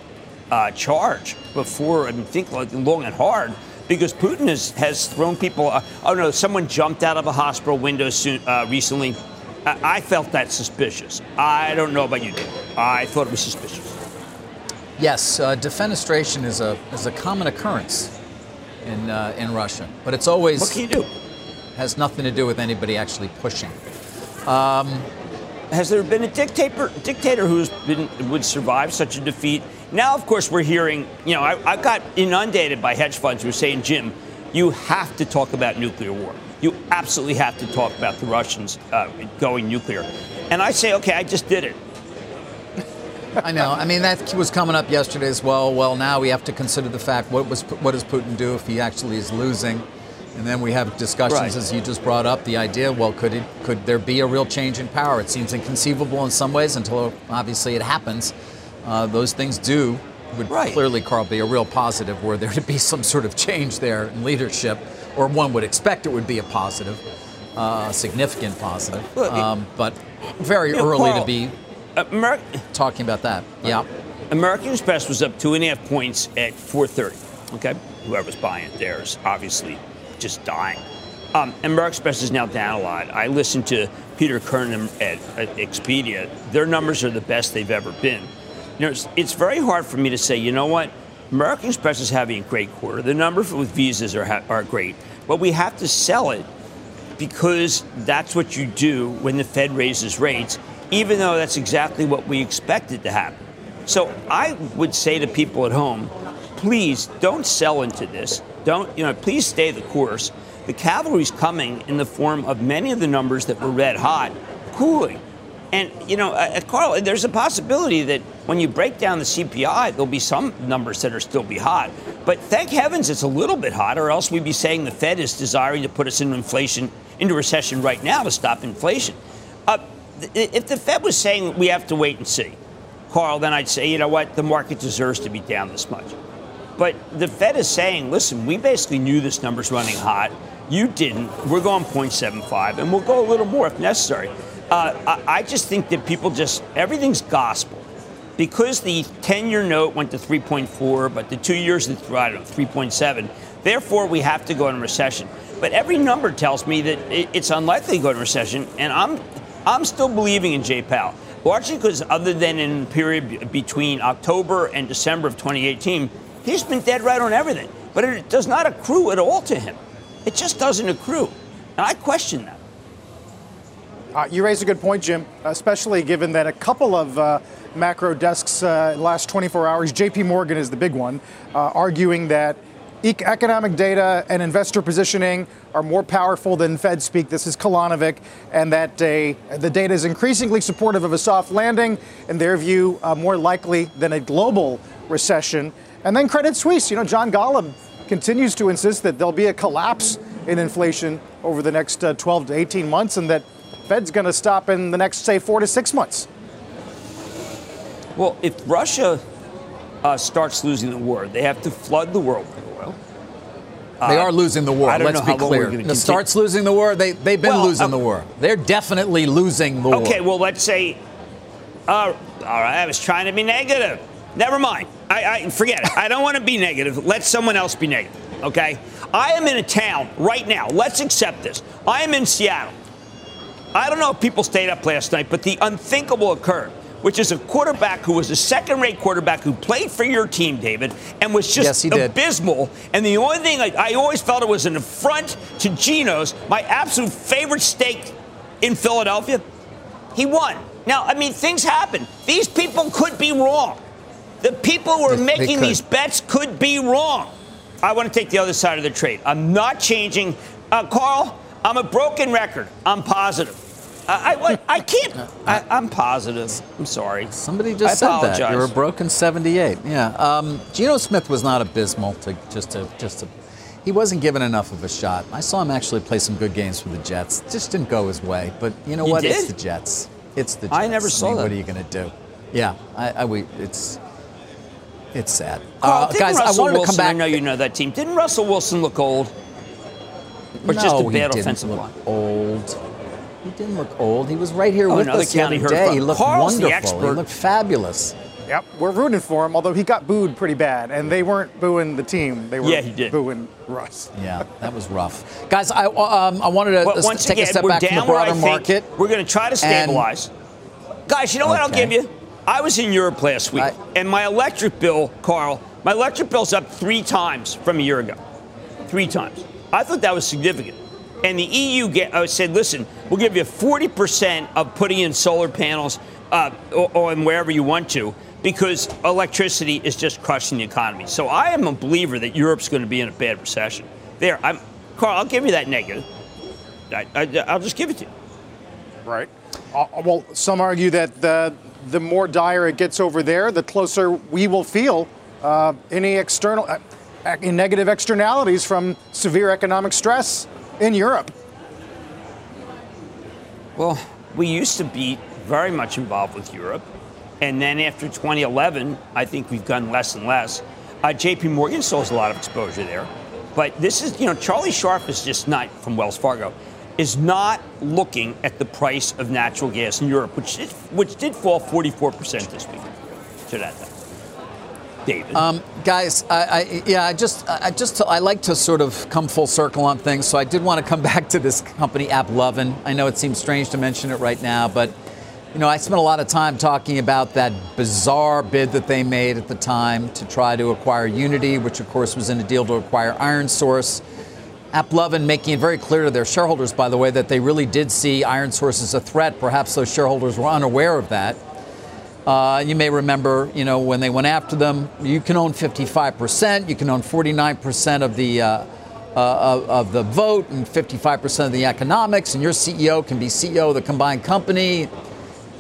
[SPEAKER 2] uh, charge before and think long and hard because Putin has, has thrown people. Uh, oh no, someone jumped out of a hospital window soon, uh, recently. I, I felt that suspicious. I don't know about you, David. I thought it was suspicious.
[SPEAKER 3] Yes, uh, defenestration is a is a common occurrence in uh, in Russia, but it's always
[SPEAKER 2] what can you do?
[SPEAKER 3] Has nothing to do with anybody actually pushing. Um,
[SPEAKER 2] has there been a dictator dictator who's been would survive such a defeat? Now, of course, we're hearing. You know, I, I got inundated by hedge funds who are saying, Jim, you have to talk about nuclear war. You absolutely have to talk about the Russians uh, going nuclear. And I say, okay, I just did it.
[SPEAKER 3] I know. I mean, that was coming up yesterday as well. Well, now we have to consider the fact what was what does Putin do if he actually is losing, and then we have discussions right. as you just brought up the idea. Well, could it could there be a real change in power? It seems inconceivable in some ways until obviously it happens. Uh, those things do would right. clearly, Carl, be a real positive were there to be <laughs> some sort of change there in leadership, or one would expect it would be a positive, uh, significant positive. Um, but very you know, early Paul, to be Talking about that. Yeah.
[SPEAKER 2] American Express was up two and a half points at 4:30. Okay, whoever's buying it there is obviously just dying. Um, and American Express is now down a lot. I listened to Peter Kernan at, at, Expedia. Their numbers are the best they've ever been. You know, it's, it's, very hard for me to say, you know what, American Express is having a great quarter. The numbers with visas are, ha- are great, but we have to sell it because that's what you do when the Fed raises rates, even though that's exactly what we expected to happen. So I would say to people at home, please don't sell into this. Don't, you know, please stay the course. The cavalry's coming in the form of many of the numbers that were red hot, cooling. And, you know, uh, Carl, there's a possibility that when you break down the CPI, there'll be some numbers that are still be hot. But thank heavens it's a little bit hot, or else we'd be saying the Fed is desiring to put us into inflation, into recession right now to stop inflation. If the Fed was saying we have to wait and see, Carl, then I'd say, you know what, the market deserves to be down this much. But the Fed is saying, listen, we basically knew this number's running hot. You didn't. We're going 0.75, and we'll go a little more if necessary. Uh, I just think that people just, everything's gospel. Because the 10 year note went to 3.4, but the two years, I don't know, 3.7, therefore we have to go in recession. But every number tells me that it's unlikely to go into recession, and I'm, I'm still believing in Jay Powell. Largely because, other than in the period between October and December of 2018, he's been dead right on everything. But it does not accrue at all to him. It just doesn't accrue. And I question that.
[SPEAKER 1] Uh, you raise a good point, Jim, especially given that a couple of uh, macro desks uh, last 24 hours, JP Morgan is the big one, uh, arguing that economic data and investor positioning are more powerful than Fed speak. This is Kolanovic, and that the data is increasingly supportive of a soft landing, in their view, uh, more likely than a global recession. And then Credit Suisse, you know, John Golub continues to insist that there'll be a collapse in inflation over the next uh, 12 to 18 months, and that Fed's going to stop in the next, say, four to six months.
[SPEAKER 2] Well, if Russia uh, starts losing the war, they have to flood the world.
[SPEAKER 3] They are losing the war. Let's be clear. The starts losing the war. They they've been well, losing the war. They're definitely losing the
[SPEAKER 2] okay,
[SPEAKER 3] war.
[SPEAKER 2] Okay, well let's say. Uh, all right, I was trying to be negative. Never mind. I, I forget it. I don't want to be negative. Let someone else be negative. Okay. I am in a town right now. Let's accept this. I am in Seattle. I don't know if people stayed up last night, but the unthinkable occurred, which is a quarterback who was a second rate quarterback who played for your team, David, and was just
[SPEAKER 3] yes,
[SPEAKER 2] abysmal. And the only thing I, I always felt it was an affront to Geno's, my absolute favorite steak in Philadelphia. He won. Now, I mean, things happen. These people could be wrong. The people who are they, making they these bets could be wrong. I want to take the other side of the trade. I'm not changing. Uh, Carl, I'm a broken record. I'm positive. I, I, I can't. I, am positive. I'm sorry.
[SPEAKER 3] Somebody just said that you're a broken 78. Yeah. Um, Geno Smith was not abysmal. To just to just to, he wasn't given enough of a shot. I saw him actually play some good games for the Jets. Just didn't go his way. But you know what?
[SPEAKER 2] Did?
[SPEAKER 3] It's the Jets. It's the Jets.
[SPEAKER 2] I never saw
[SPEAKER 3] I mean,
[SPEAKER 2] that.
[SPEAKER 3] What are you going to do? Yeah. I, I we it's. It's sad.
[SPEAKER 2] Carl,
[SPEAKER 3] uh, guys,
[SPEAKER 2] Russell
[SPEAKER 3] I wanted
[SPEAKER 2] Wilson,
[SPEAKER 3] to come back.
[SPEAKER 2] I know you know that team. Didn't Russell Wilson look old? Or
[SPEAKER 3] no,
[SPEAKER 2] just a bad
[SPEAKER 3] he didn't
[SPEAKER 2] offensive line?
[SPEAKER 3] Old. He didn't look old. He was right here
[SPEAKER 2] Oh,
[SPEAKER 3] with us the other day.
[SPEAKER 2] hurt
[SPEAKER 3] He looked
[SPEAKER 2] Carl's the
[SPEAKER 3] wonderful. He looked fabulous.
[SPEAKER 1] Yep, we're rooting for him, although he got booed pretty bad, and they weren't booing the team. They were
[SPEAKER 2] Yeah, he did.
[SPEAKER 1] booing Russ.
[SPEAKER 3] Yeah, that was rough. Guys, I, um, I wanted to
[SPEAKER 2] But once
[SPEAKER 3] take
[SPEAKER 2] again,
[SPEAKER 3] a step back from the broader market.
[SPEAKER 2] We're going to try to
[SPEAKER 3] And-
[SPEAKER 2] stabilize. Guys, you know what I'll give you? I was in Europe last week,
[SPEAKER 3] I-
[SPEAKER 2] and my electric bill, Carl, my electric bill's up three times from a year ago. Three times. I thought that was significant. And the EU get, uh, said, listen, we'll give you 40% of putting in solar panels uh, or wherever you want to because electricity is just crushing the economy. So I am a believer that Europe's going to be in a bad recession. There, I'm, Carl, I'll give you that negative. I, I, I'll just give it to you.
[SPEAKER 1] Right. Uh, well, some argue that the the more dire it gets over there, the closer we will feel uh, any external, uh, negative externalities from severe economic stress in Europe.
[SPEAKER 2] Well, we used to be very much involved with Europe. And then after 2011, I think we've gone less and less. Uh, JP Morgan still has a lot of exposure there. But this is, you know, Charlie Scharf is just not from Wells Fargo, is not looking at the price of natural gas in Europe, which did, which did fall 44% this week. To that. David.
[SPEAKER 3] Um, guys, I, I, yeah, I just, I just, I like to sort of come full circle on things. So I did want to come <laughs> back to this company, AppLovin. I know it seems strange to mention it right now, but you know, I spent a lot of time talking about that bizarre bid that they made at the time to try to acquire Unity, which of course was in a deal to acquire ironSource. AppLovin making it very clear to their shareholders, by the way, that they really did see ironSource as a threat. Perhaps those shareholders were unaware of that. Uh, you may remember, you know, when they went after them, you can own 55%, you can own 49% of the uh, uh, of, the vote and 55% of the economics, and your CEO can be CEO of the combined company.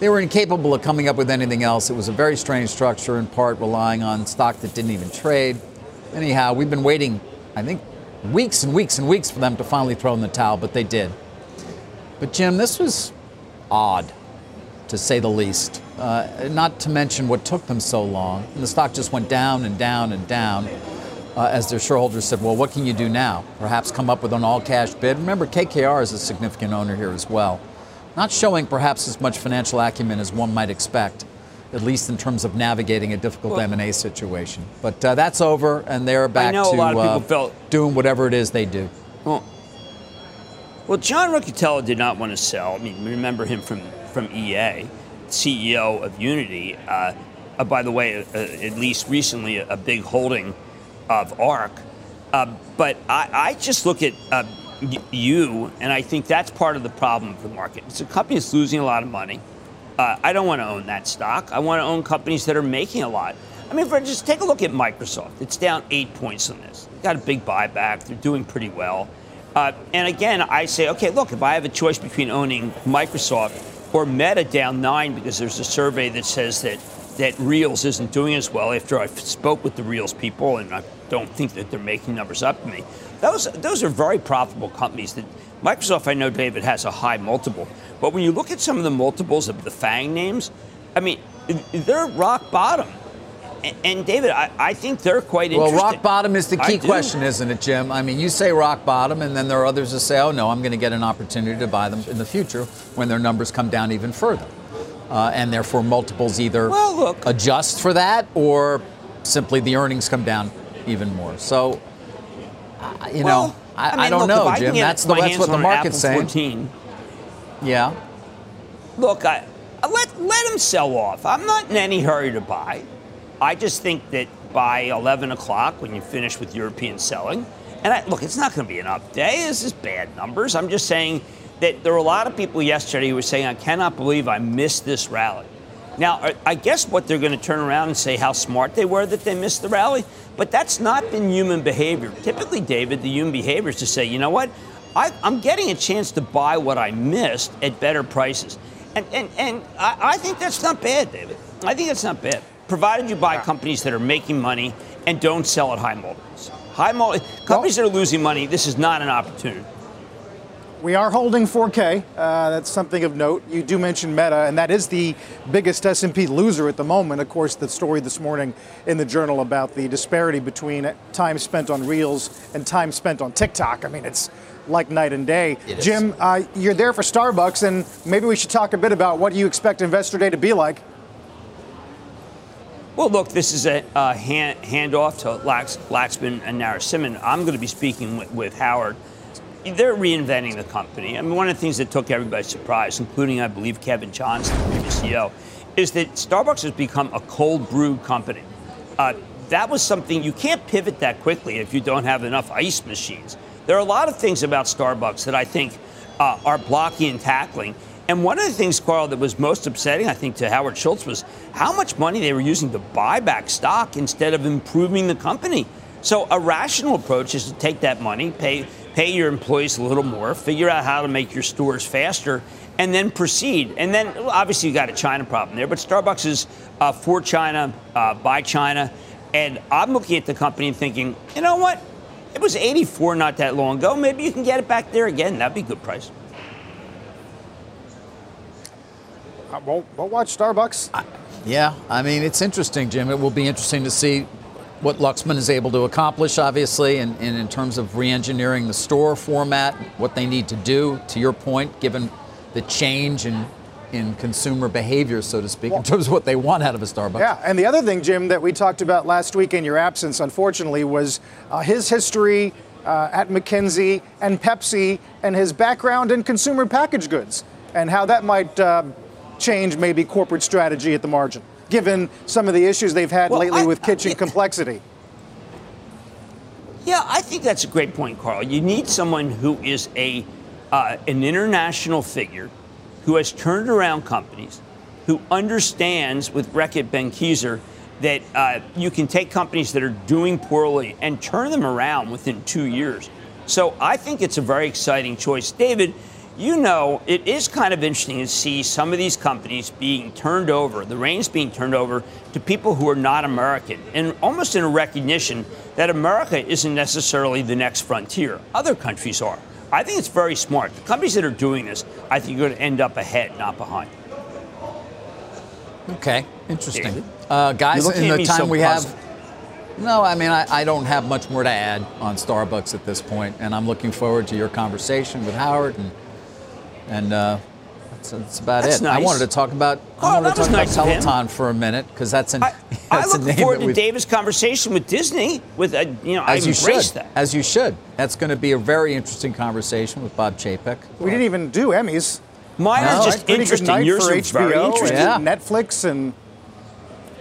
[SPEAKER 3] They were incapable of coming up with anything else. It was a very strange structure, in part relying on stock that didn't even trade. Anyhow, we've been waiting, I think, weeks and weeks and weeks for them to finally throw in the towel, but they did. But Jim, this was odd, to say the least. Uh, not to mention what took them so long. And the stock just went down and down and down uh, as their shareholders said, well, what can you do now? Perhaps come up with an all cash bid. Remember, KKR is a significant owner here as well. Not showing perhaps as much financial acumen as one might expect, at least in terms of navigating a difficult well, M&A situation. But uh, that's over, and they're back to uh, felt, doing whatever it is they do.
[SPEAKER 2] Well, well, John Riccitiello did not want to sell. I mean, remember him from, from EA, CEO of Unity. Uh, uh, by the way, uh, at least recently, a, big holding – of ARK. Uh, but I, I, just look at uh, you, and I think that's part of the problem of the market. It's a company that's losing a lot of money. Uh, I don't want to own that stock. I want to own companies that are making a lot. I mean, for just take a look at Microsoft. It's down eight points on this. They've got a big buyback. They're doing pretty well. Uh, and again, I say, okay, look, if I have a choice between owning Microsoft or Meta down nine because there's a survey that says that that Reels isn't doing as well after I spoke with the Reels people, and I don't think that they're making numbers up to me. Those, those are very profitable companies. That Microsoft, I know, David, has a high multiple. But when you look at some of the multiples of the FANG names, I mean, they're rock bottom. And, David, I, I, think they're quite
[SPEAKER 3] interesting. Well, rock bottom is the key question, isn't it, Jim? I mean, you say rock bottom, and then there are others that say, oh, no, I'm going to get an opportunity to buy them in the future when their numbers come down even further uh, and therefore multiples either
[SPEAKER 2] well, look.
[SPEAKER 3] adjust for that or simply the earnings come down even more. So, uh, you well, know, I, I, mean, I don't
[SPEAKER 2] look,
[SPEAKER 3] know, Jim. That's, the, that's what the market's saying.
[SPEAKER 2] 14,
[SPEAKER 3] yeah.
[SPEAKER 2] Look, I, let let them sell off. I'm not in any hurry to buy. I just think that by 11 o'clock, when you finish with European selling, and I, look, it's not going to be an up day. This is bad numbers. I'm just saying that there were a lot of people yesterday who were saying, I cannot believe I missed this rally. Now, I guess what they're going to turn around and say how smart they were that they missed the rally, but that's not been human behavior. Typically, David, the human behavior is to say, you know what? I, am getting a chance to buy what I missed at better prices. And, and, and I, I think that's not bad, David. I think that's not bad, provided you buy companies that are making money and don't sell at high multiples. High multiples, companies that are losing money, this is not an opportunity.
[SPEAKER 1] We are holding 4K. Uh, that's something of note. You do mention Meta, and that is the biggest S&P loser at the moment. Of course, the story this morning in the Journal about the disparity between time spent on Reels and time spent on TikTok. I mean, it's like night and day. Jim, uh, you're there for Starbucks, and maybe we should talk a bit about what you expect Investor Day to be like.
[SPEAKER 2] Well, look, this is a hand, handoff to Lax, Laxman and Narasimhan. I'm going to be speaking with, with Howard they're reinventing the company. I mean, one of the things that took everybody surprise, including, I believe, Kevin Johnson, the previous CEO, is that Starbucks has become a cold brew company. Uh, that was something you can't pivot that quickly if you don't have enough ice machines. There are a lot of things about Starbucks that I think uh, are blocking and tackling. And one of the things, Carl, that was most upsetting, I think, to Howard Schultz was how much money they were using to buy back stock instead of improving the company. So a rational approach is to take that money, pay pay your employees a little more, figure out how to make your stores faster, and then proceed. And then obviously you got a China problem there, but Starbucks is uh, for China, uh, by China. And I'm looking at the company and thinking, you know what? It was 84 not that long ago. Maybe you can get it back there again. That'd be a good price.
[SPEAKER 1] Uh, we'll, we'll watch Starbucks.
[SPEAKER 3] yeah, I mean, it's interesting, Jim. It will be interesting to see what Laxman is able to accomplish, obviously, and, and in terms of re-engineering the store format, what they need to do, to your point, given the change in in consumer behavior, so to speak, well, in terms of what they want out of a Starbucks.
[SPEAKER 1] Yeah, and the other thing, Jim, that we talked about last week in your absence, unfortunately, was uh, his history uh, at McKinsey and Pepsi and his background in consumer packaged goods and how that might uh, change maybe corporate strategy at the margin given some of the issues they've had well, lately I, with kitchen I, complexity.
[SPEAKER 2] Yeah, I think that's a great point, Carl. You need someone who is a uh, an international figure, who has turned around companies, who understands with Reckitt Benckiser that uh, you can take companies that are doing poorly and turn them around within two years. So I think it's a very exciting choice, David. You know, it is kind of interesting to see some of these companies being turned over, the reins being turned over to people who are not American, and almost in a recognition that America isn't necessarily the next frontier. Other countries are. I think it's very smart. The companies that are doing this, I think, are going to end up ahead, not behind.
[SPEAKER 3] Okay, interesting. Uh, guys, in the time
[SPEAKER 2] so
[SPEAKER 3] we
[SPEAKER 2] puzzled.
[SPEAKER 3] have. No, I mean, I, I don't have much more to add on Starbucks at this point, and I'm looking forward to your conversation with Howard, and and uh, that's, that's about
[SPEAKER 2] That's
[SPEAKER 3] it. I wanted to talk about
[SPEAKER 2] Oh,
[SPEAKER 3] I wanted
[SPEAKER 2] that
[SPEAKER 3] to talk about
[SPEAKER 2] him.
[SPEAKER 3] Peloton for a minute because that's an
[SPEAKER 2] I, <laughs> I
[SPEAKER 3] that's a name
[SPEAKER 2] forward to
[SPEAKER 3] we've-
[SPEAKER 2] David's conversation with Disney. With uh, you know, I
[SPEAKER 3] as you
[SPEAKER 2] embrace
[SPEAKER 3] should,
[SPEAKER 2] that.
[SPEAKER 3] as you should. That's going to be a very interesting conversation with Bob Chapek.
[SPEAKER 1] We didn't even do Emmys.
[SPEAKER 2] Mine
[SPEAKER 3] No,
[SPEAKER 2] are
[SPEAKER 3] right,
[SPEAKER 2] just
[SPEAKER 1] Pretty
[SPEAKER 2] interesting.
[SPEAKER 1] night
[SPEAKER 2] Yours
[SPEAKER 1] for
[SPEAKER 2] are
[SPEAKER 1] HBO
[SPEAKER 2] very interesting.
[SPEAKER 3] Yeah.
[SPEAKER 1] Netflix and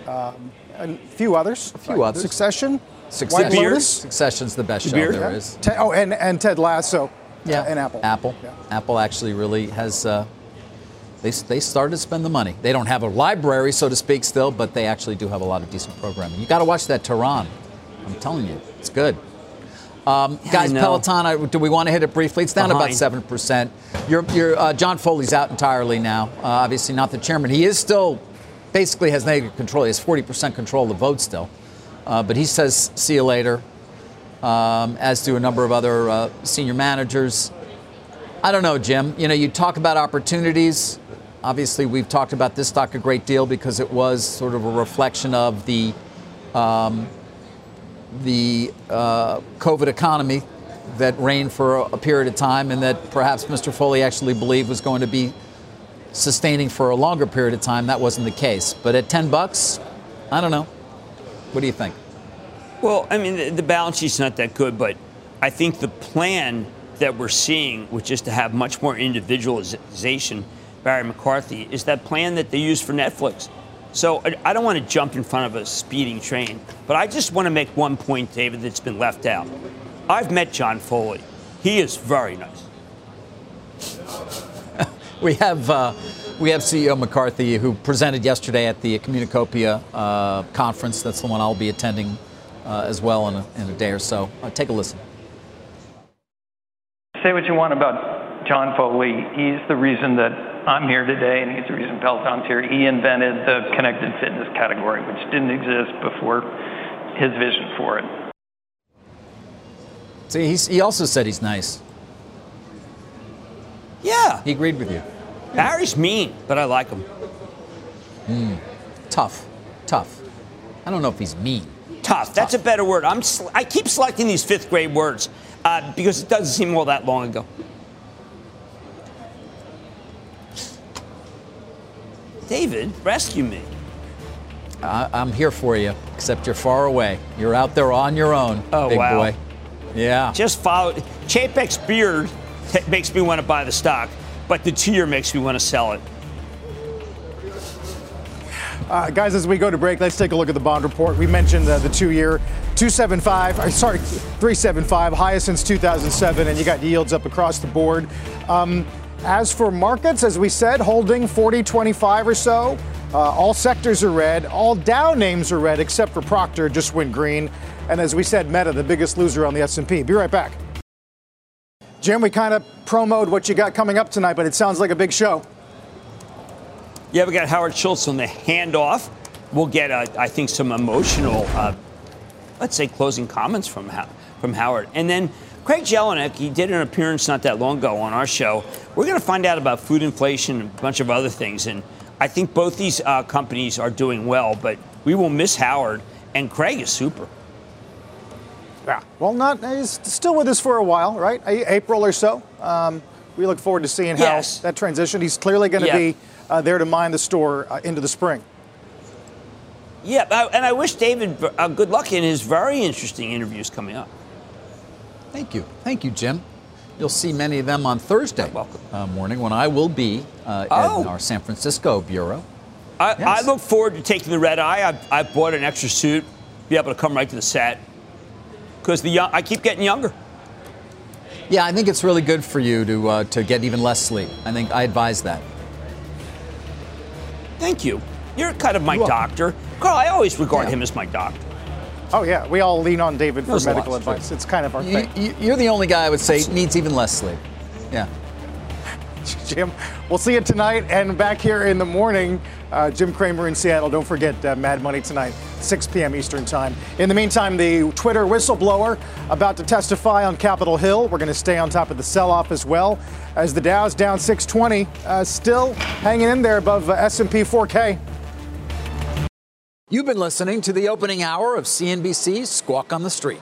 [SPEAKER 1] um, a few others. A
[SPEAKER 3] few others.
[SPEAKER 1] Succession.
[SPEAKER 3] Succession.
[SPEAKER 1] White Lotus.
[SPEAKER 3] Succession's the best show
[SPEAKER 2] beard?
[SPEAKER 3] there
[SPEAKER 1] Yeah.
[SPEAKER 3] is.
[SPEAKER 1] Te- oh, and, and Ted Lasso.
[SPEAKER 3] Yeah,
[SPEAKER 1] uh, and Apple.
[SPEAKER 3] Apple.
[SPEAKER 1] Yeah.
[SPEAKER 3] Apple actually really has. Uh, they they started to spend the money. They don't have a library, so to speak, still, but they actually do have a lot of decent programming. You got to watch that Tehran. I'm telling you, it's good. Um,
[SPEAKER 2] I
[SPEAKER 3] guys,
[SPEAKER 2] know.
[SPEAKER 3] Peloton. I, do we want to hit it briefly? It's down about seven percent. Your your uh, John Foley's out entirely now. Uh, obviously, not the chairman. He is still basically has negative control. He has 40 percent control of the vote still, uh, but he says, "See you later." Um, as do a number of other uh, senior managers. I don't know, Jim. You know, you talk about opportunities. Obviously, we've talked about this stock a great deal because it was sort of a reflection of the um, the uh, COVID economy that reigned for a, a period of time, and that perhaps Mr. Foley actually believed was going to be sustaining for a longer period of time. That wasn't the case. But at 10 bucks, I don't know. What do you think?
[SPEAKER 2] Well, I mean, the, the balance sheet's not that good, but I think the plan that we're seeing, which is to have much more individualization, Barry McCarthy, is that plan that they use for Netflix. So I, don't want to jump in front of a speeding train, but I just want to make one point, David, that's been left out. I've met John Foley. He is very nice. <laughs>
[SPEAKER 3] We have uh, we have CEO McCarthy who presented yesterday at the Communacopia uh, conference. That's the one I'll be attending uh, as well in a, in a day or so. Uh, take a listen.
[SPEAKER 6] Say what you want about John Foley. He's the reason that I'm here today, and he's the reason Peloton's here. He invented the connected fitness category, which didn't exist before his vision for it.
[SPEAKER 3] See, he's, he also said he's nice.
[SPEAKER 2] Yeah,
[SPEAKER 3] He agreed with you.
[SPEAKER 2] Barry's mean, but I like him.
[SPEAKER 3] Tough, tough. I don't know if he's mean.
[SPEAKER 2] Tough. That's a better word. I'm. Sl- I keep selecting these fifth grade words uh, because it doesn't seem all that long ago. David, rescue me.
[SPEAKER 3] I, I'm here for you, except you're far away. You're out there on your own,
[SPEAKER 2] Oh,
[SPEAKER 3] big
[SPEAKER 2] wow.
[SPEAKER 3] boy. Yeah.
[SPEAKER 2] Just follow. Chapek's beard makes me want to buy the stock, but the tier makes me want to sell it.
[SPEAKER 1] Uh, guys, as we go to break, let's take a look at the bond report. We mentioned uh, the two-year 275, uh, sorry, 375, highest since 2007, and you got yields up across the board. Um, as for markets, as we said, holding 40, 25 or so. Uh, all sectors are red. All Dow names are red, except for Procter, just went green. And as we said, Meta, the biggest loser on the S&P. Be right back. Jim, we kind of promoed what you got coming up tonight, but it sounds like a big show.
[SPEAKER 2] Yeah, we got Howard Schultz on the handoff. We'll get, uh, I think, some emotional, uh, let's say, closing comments from How- from Howard, and then Craig Jelinek. He did an appearance not that long ago on our show. We're going to find out about food inflation and a bunch of other things, and I think both these uh, companies are doing well, but we will miss Howard, and Craig is super.
[SPEAKER 1] Yeah. Well, not he's still with us for a while, right? A- April or so. Um, we look forward to seeing how
[SPEAKER 2] Yes.
[SPEAKER 1] that transition. He's clearly going to
[SPEAKER 2] Yeah.
[SPEAKER 1] be uh, there to mind the store uh, into the spring.
[SPEAKER 2] Yeah, and I wish David uh, good luck in his very interesting interviews coming up.
[SPEAKER 3] Thank you. Thank you, Jim. You'll see many of them on Thursday
[SPEAKER 2] welcome.
[SPEAKER 3] uh, morning when I will be uh,
[SPEAKER 2] Oh.
[SPEAKER 3] in our San Francisco bureau.
[SPEAKER 2] I,
[SPEAKER 3] Yes.
[SPEAKER 2] I look forward to taking the red eye. I, I bought an extra suit, be able to come right to the set. because the young, I keep getting younger.
[SPEAKER 3] Yeah, I think it's really good for you to uh, to get even less sleep. I think I advise that.
[SPEAKER 2] Thank you. You're kind of my doctor. Carl, I always regard
[SPEAKER 3] Yeah.
[SPEAKER 2] him as my doctor.
[SPEAKER 1] Oh, yeah. We all lean on David for
[SPEAKER 2] There's
[SPEAKER 1] medical advice. It's kind of our
[SPEAKER 3] You,
[SPEAKER 1] thing.
[SPEAKER 3] you, you're the only guy I would say needs even less sleep. Yeah. <laughs>
[SPEAKER 1] Jim, we'll see you tonight and back here in the morning. Uh, Jim Cramer in Seattle. Don't forget uh, Mad Money tonight, 6 p.m. Eastern Time. In the meantime, the Twitter whistleblower about to testify on Capitol Hill. We're going to stay on top of the sell-off as well as the Dow's down 620, uh, still hanging in there above uh, S&P 4K.
[SPEAKER 3] You've been listening to the opening hour of CNBC's Squawk on the Street.